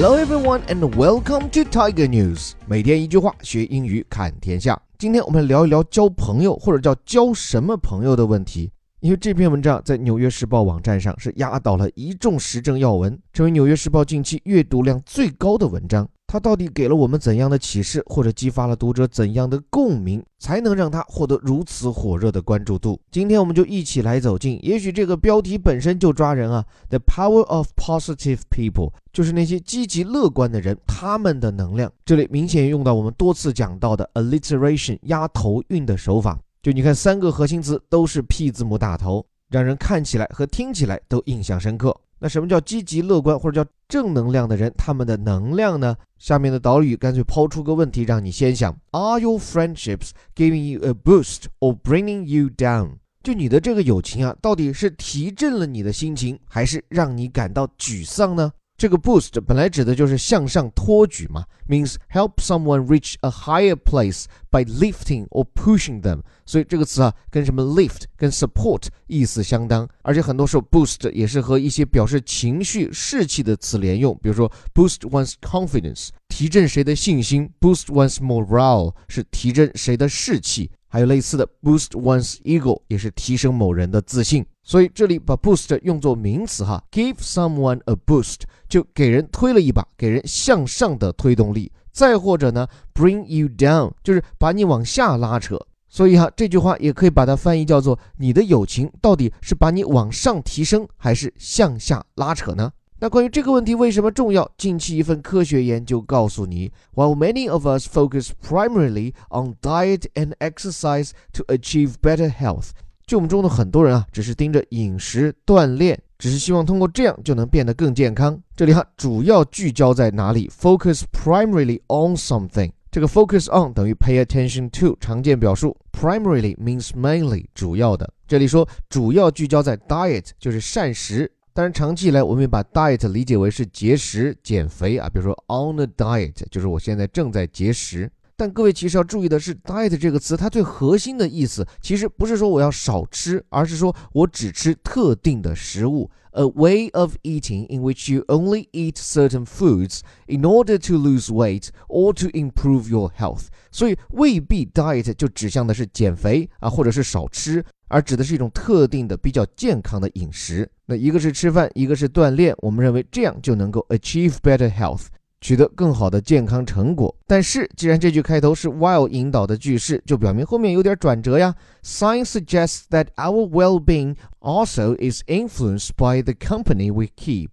Hello everyone and welcome to Tiger News。每天一句话，学英语看天下。今天我们聊一聊交朋友或者叫交什么朋友的问题。因为这篇文章在《纽约时报》网站上是压倒了一众时政要闻，成为《纽约时报》近期阅读量最高的文章。它到底给了我们怎样的启示，或者激发了读者怎样的共鸣，才能让它获得如此火热的关注度？今天我们就一起来走进。也许这个标题本身就抓人啊，The Power of Positive People，就是那些积极乐观的人，他们的能量。这里明显用到我们多次讲到的 alliteration 压头韵的手法。就你看，三个核心词都是 P 字母打头，让人看起来和听起来都印象深刻。那什么叫积极乐观或者叫正能量的人？他们的能量呢？下面的导语干脆抛出个问题，让你先想：Are your friendships giving you a boost or bringing you down？就你的这个友情啊，到底是提振了你的心情，还是让你感到沮丧呢？这个 boost 本来指的就是向上托举嘛，means help someone reach a higher place by lifting or pushing them。所以这个词啊，跟什么 lift 跟 support 意思相当，而且很多时候 boost 也是和一些表示情绪士气的词连用，比如说 boost one's confidence，提振谁的信心；boost one's morale 是提振谁的士气。还有类似的 boost one's ego，也是提升某人的自信。所以这里把 boost 用作名词哈，give someone a boost 就给人推了一把，给人向上的推动力。再或者呢，bring you down 就是把你往下拉扯。所以哈，这句话也可以把它翻译叫做：你的友情到底是把你往上提升，还是向下拉扯呢？那关于这个问题为什么重要？近期一份科学研究告诉你，While many of us focus primarily on diet and exercise to achieve better health，就我们中的很多人啊，只是盯着饮食锻炼，只是希望通过这样就能变得更健康。这里哈，主要聚焦在哪里？Focus primarily on something。这个 focus on 等于 pay attention to，常见表述。Primarily means mainly，主要的。这里说主要聚焦在 diet，就是膳食。当然，长期以来我们也把 diet 理解为是节食、减肥啊，比如说 on a diet 就是我现在正在节食。但各位其实要注意的是，diet 这个词它最核心的意思其实不是说我要少吃，而是说我只吃特定的食物。A way of eating in which you only eat certain foods in order to lose weight or to improve your health。所以未必 diet 就指向的是减肥啊，或者是少吃。而指的是一种特定的比较健康的饮食。那一个是吃饭，一个是锻炼。我们认为这样就能够 achieve better health，取得更好的健康成果。但是，既然这句开头是 while 引导的句式，就表明后面有点转折呀。Science suggests that our well-being also is influenced by the company we keep。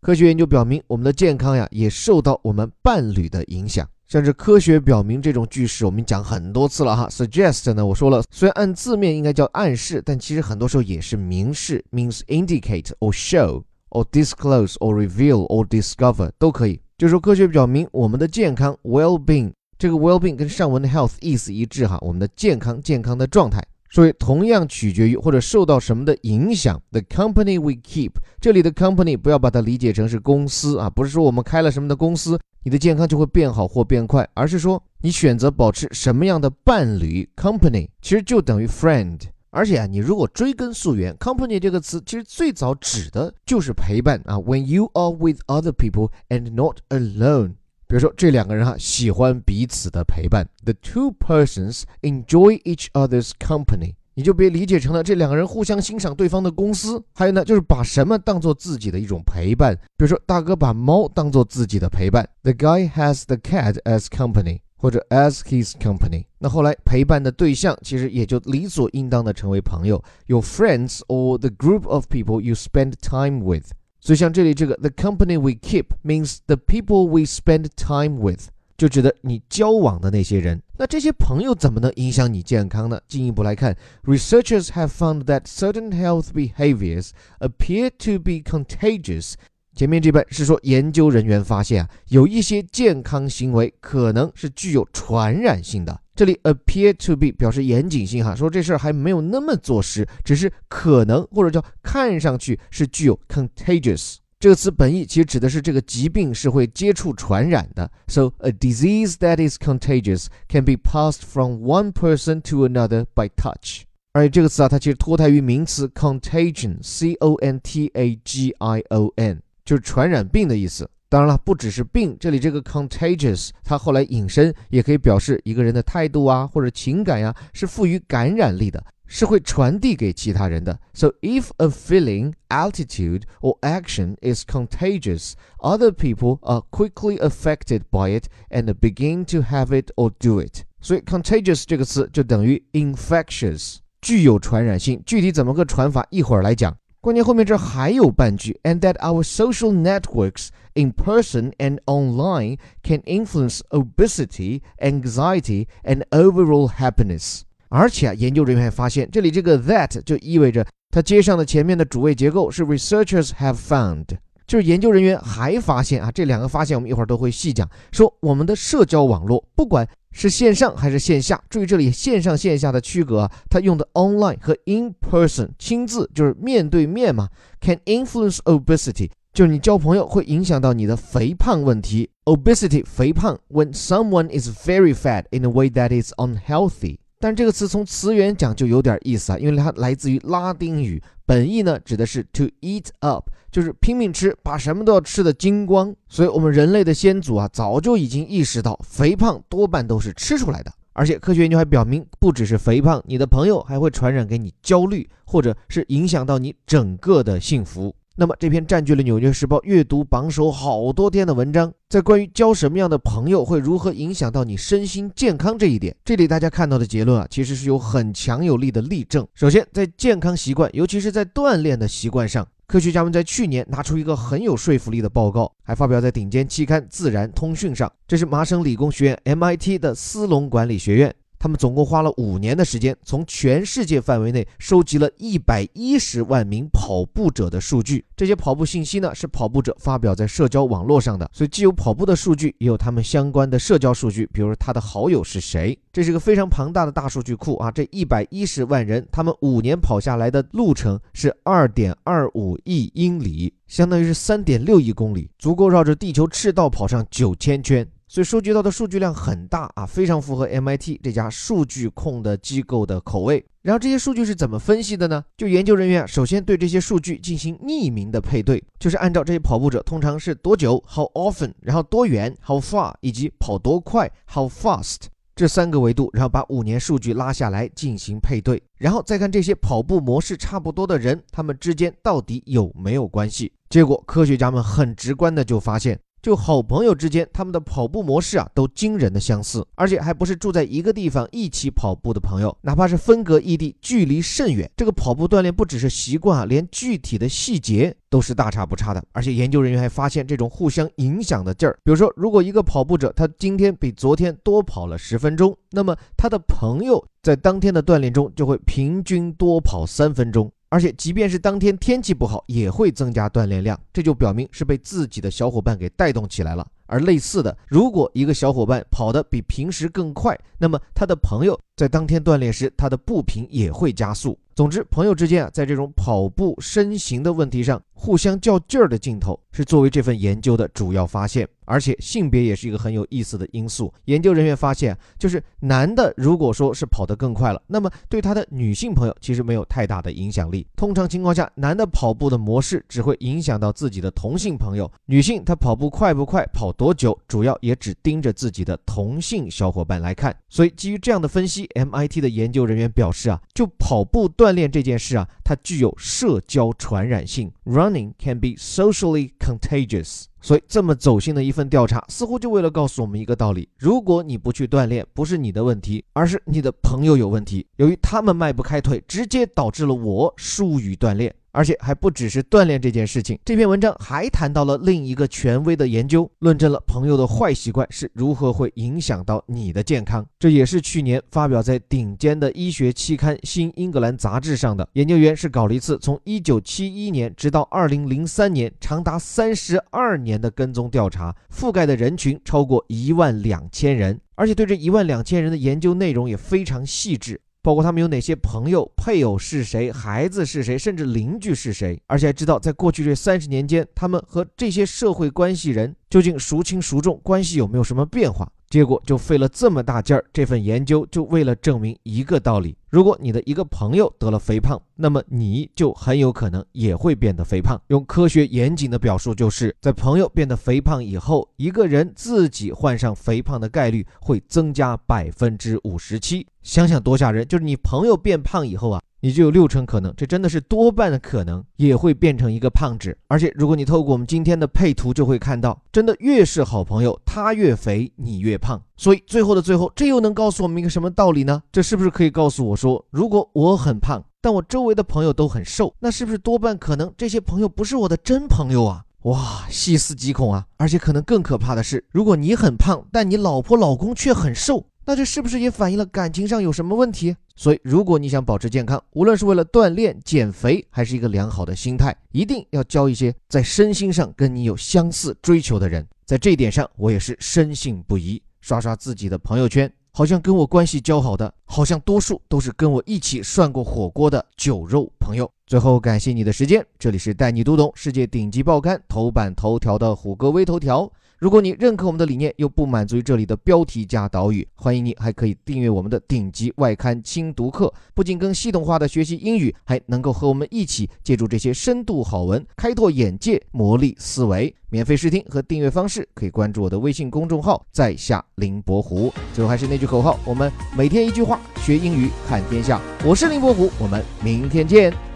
科学研究表明，我们的健康呀也受到我们伴侣的影响。像是科学表明这种句式，我们讲很多次了哈。Suggest 呢，我说了，虽然按字面应该叫暗示，但其实很多时候也是明示，means indicate or show or disclose or reveal or discover 都可以。就是说，科学表明我们的健康 well-being，这个 well-being 跟上文的 health 意思一致哈，我们的健康健康的状态，所以同样取决于或者受到什么的影响。The company we keep，这里的 company 不要把它理解成是公司啊，不是说我们开了什么的公司。你的健康就会变好或变快，而是说你选择保持什么样的伴侣 company，其实就等于 friend。而且啊，你如果追根溯源，company 这个词其实最早指的就是陪伴啊。When you are with other people and not alone，比如说这两个人哈喜欢彼此的陪伴，the two persons enjoy each other's company。你就别理解成了这两个人互相欣赏对方的公司。还有呢，就是把什么当做自己的一种陪伴。比如说，大哥把猫当做自己的陪伴，The guy has the cat as company，或者 as his company。那后来陪伴的对象其实也就理所应当的成为朋友，your friends or the group of people you spend time with。所以像这里这个，the company we keep means the people we spend time with。就指的你交往的那些人，那这些朋友怎么能影响你健康呢？进一步来看，researchers have found that certain health behaviors appear to be contagious。 前面这本是说研究人员发现啊，有一些健康行为可能是具有传染性的。这里 appear to be 表示严谨性哈，说这事儿还没有那么坐实，只是可能或者叫看上去是具有 contagious。这个词本意其实指的是这个疾病是会接触传染的。So a disease that is contagious can be passed from one person to another by touch。而且这个词啊，它其实脱胎于名词 contagion，c o n t a g i o n，就是传染病的意思。当然了，不只是病，这里这个 contagious，它后来引申也可以表示一个人的态度啊，或者情感呀，是富于感染力的，是会传递给其他人的。So if a feeling, attitude, or action is contagious, other people are quickly affected by it and begin to have it or do it. 所以 contagious 这个词就等于 infectious，具有传染性。具体怎么个传法，一会儿来讲。关键后面这还有半句，and that our social networks in person and online can influence obesity, anxiety, and overall happiness。而且啊，研究人员发现，这里这个 that 就意味着它接上的前面的主谓结构是 researchers have found，就是研究人员还发现啊，这两个发现我们一会儿都会细讲，说我们的社交网络不管。是线上还是线下？注意这里线上线下的区隔，它用的 online 和 in person 亲自就是面对面嘛。Can influence obesity，就是你交朋友会影响到你的肥胖问题。Obesity 肥胖，when someone is very fat in a way that is unhealthy。但这个词从词源讲就有点意思啊，因为它来自于拉丁语，本意呢指的是 to eat up，就是拼命吃，把什么都要吃的精光。所以，我们人类的先祖啊，早就已经意识到，肥胖多半都是吃出来的。而且，科学研究还表明，不只是肥胖，你的朋友还会传染给你焦虑，或者是影响到你整个的幸福。那么这篇占据了《纽约时报》阅读榜首好多天的文章，在关于交什么样的朋友会如何影响到你身心健康这一点，这里大家看到的结论啊，其实是有很强有力的例证。首先，在健康习惯，尤其是在锻炼的习惯上，科学家们在去年拿出一个很有说服力的报告，还发表在顶尖期刊《自然通讯》上。这是麻省理工学院 MIT 的斯隆管理学院。他们总共花了五年的时间，从全世界范围内收集了一百一十万名跑步者的数据。这些跑步信息呢，是跑步者发表在社交网络上的，所以既有跑步的数据，也有他们相关的社交数据，比如他的好友是谁。这是个非常庞大的大数据库啊！这一百一十万人，他们五年跑下来的路程是二点二五亿英里，相当于是三点六亿公里，足够绕着地球赤道跑上九千圈。所以收集到的数据量很大啊，非常符合 MIT 这家数据控的机构的口味。然后这些数据是怎么分析的呢？就研究人员首先对这些数据进行匿名的配对，就是按照这些跑步者通常是多久 （How often），然后多远 （How far） 以及跑多快 （How fast） 这三个维度，然后把五年数据拉下来进行配对，然后再看这些跑步模式差不多的人，他们之间到底有没有关系？结果科学家们很直观的就发现。就好朋友之间，他们的跑步模式啊，都惊人的相似，而且还不是住在一个地方一起跑步的朋友，哪怕是分隔异地，距离甚远，这个跑步锻炼不只是习惯啊，连具体的细节都是大差不差的。而且研究人员还发现这种互相影响的劲儿，比如说，如果一个跑步者他今天比昨天多跑了十分钟，那么他的朋友在当天的锻炼中就会平均多跑三分钟。而且，即便是当天天气不好，也会增加锻炼量，这就表明是被自己的小伙伴给带动起来了。而类似的，如果一个小伙伴跑得比平时更快，那么他的朋友在当天锻炼时，他的步频也会加速。总之，朋友之间啊，在这种跑步身形的问题上互相较劲儿的镜头，是作为这份研究的主要发现。而且，性别也是一个很有意思的因素。研究人员发现，就是男的如果说是跑得更快了，那么对他的女性朋友其实没有太大的影响力。通常情况下，男的跑步的模式只会影响到自己的同性朋友，女性她跑步快不快、跑多久，主要也只盯着自己的同性小伙伴来看。所以，基于这样的分析，MIT 的研究人员表示啊，就跑步锻炼这件事啊，它具有社交传染性。Running can be socially contagious。所以，这么走心的一份调查，似乎就为了告诉我们一个道理：如果你不去锻炼，不是你的问题，而是你的朋友有问题。由于他们迈不开腿，直接导致了我疏于锻炼。而且还不只是锻炼这件事情，这篇文章还谈到了另一个权威的研究，论证了朋友的坏习惯是如何会影响到你的健康。这也是去年发表在顶尖的医学期刊《新英格兰杂志》上的。研究员是搞了一次从1971年直到2003年，长达32年的跟踪调查，覆盖的人群超过一万两千人，而且对这一万两千人的研究内容也非常细致。包括他们有哪些朋友、配偶是谁、孩子是谁，甚至邻居是谁，而且还知道在过去这三十年间，他们和这些社会关系人究竟孰轻孰重，关系有没有什么变化。结果就费了这么大劲儿，这份研究就为了证明一个道理：如果你的一个朋友得了肥胖，那么你就很有可能也会变得肥胖。用科学严谨的表述，就是在朋友变得肥胖以后，一个人自己患上肥胖的概率会增加百分之五十七。想想多吓人！就是你朋友变胖以后啊。你就有六成可能，这真的是多半的可能，也会变成一个胖子。而且，如果你透过我们今天的配图，就会看到，真的越是好朋友，他越肥，你越胖。所以，最后的最后，这又能告诉我们一个什么道理呢？这是不是可以告诉我说，如果我很胖，但我周围的朋友都很瘦，那是不是多半可能这些朋友不是我的真朋友啊？哇，细思极恐啊！而且，可能更可怕的是，如果你很胖，但你老婆老公却很瘦。那这是不是也反映了感情上有什么问题？所以，如果你想保持健康，无论是为了锻炼、减肥，还是一个良好的心态，一定要交一些在身心上跟你有相似追求的人。在这一点上，我也是深信不疑。刷刷自己的朋友圈，好像跟我关系交好的，好像多数都是跟我一起涮过火锅的酒肉朋友。最后，感谢你的时间，这里是带你读懂世界顶级报刊头版头条的虎哥微头条。如果你认可我们的理念，又不满足于这里的标题加导语，欢迎你还可以订阅我们的顶级外刊精读课，不仅更系统化的学习英语，还能够和我们一起借助这些深度好文开拓眼界、磨砺思维。免费试听和订阅方式可以关注我的微信公众号“在下林伯虎”。最后还是那句口号：我们每天一句话，学英语看天下。我是林伯虎，我们明天见。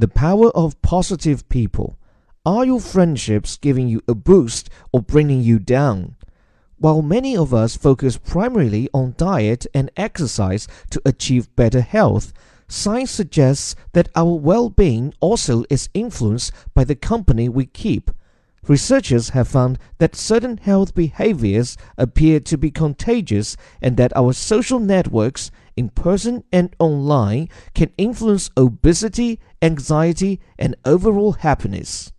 The power of positive people. Are your friendships giving you a boost or bringing you down? While many of us focus primarily on diet and exercise to achieve better health, science suggests that our well being also is influenced by the company we keep. Researchers have found that certain health behaviors appear to be contagious and that our social networks, in person and online, can influence obesity, anxiety, and overall happiness.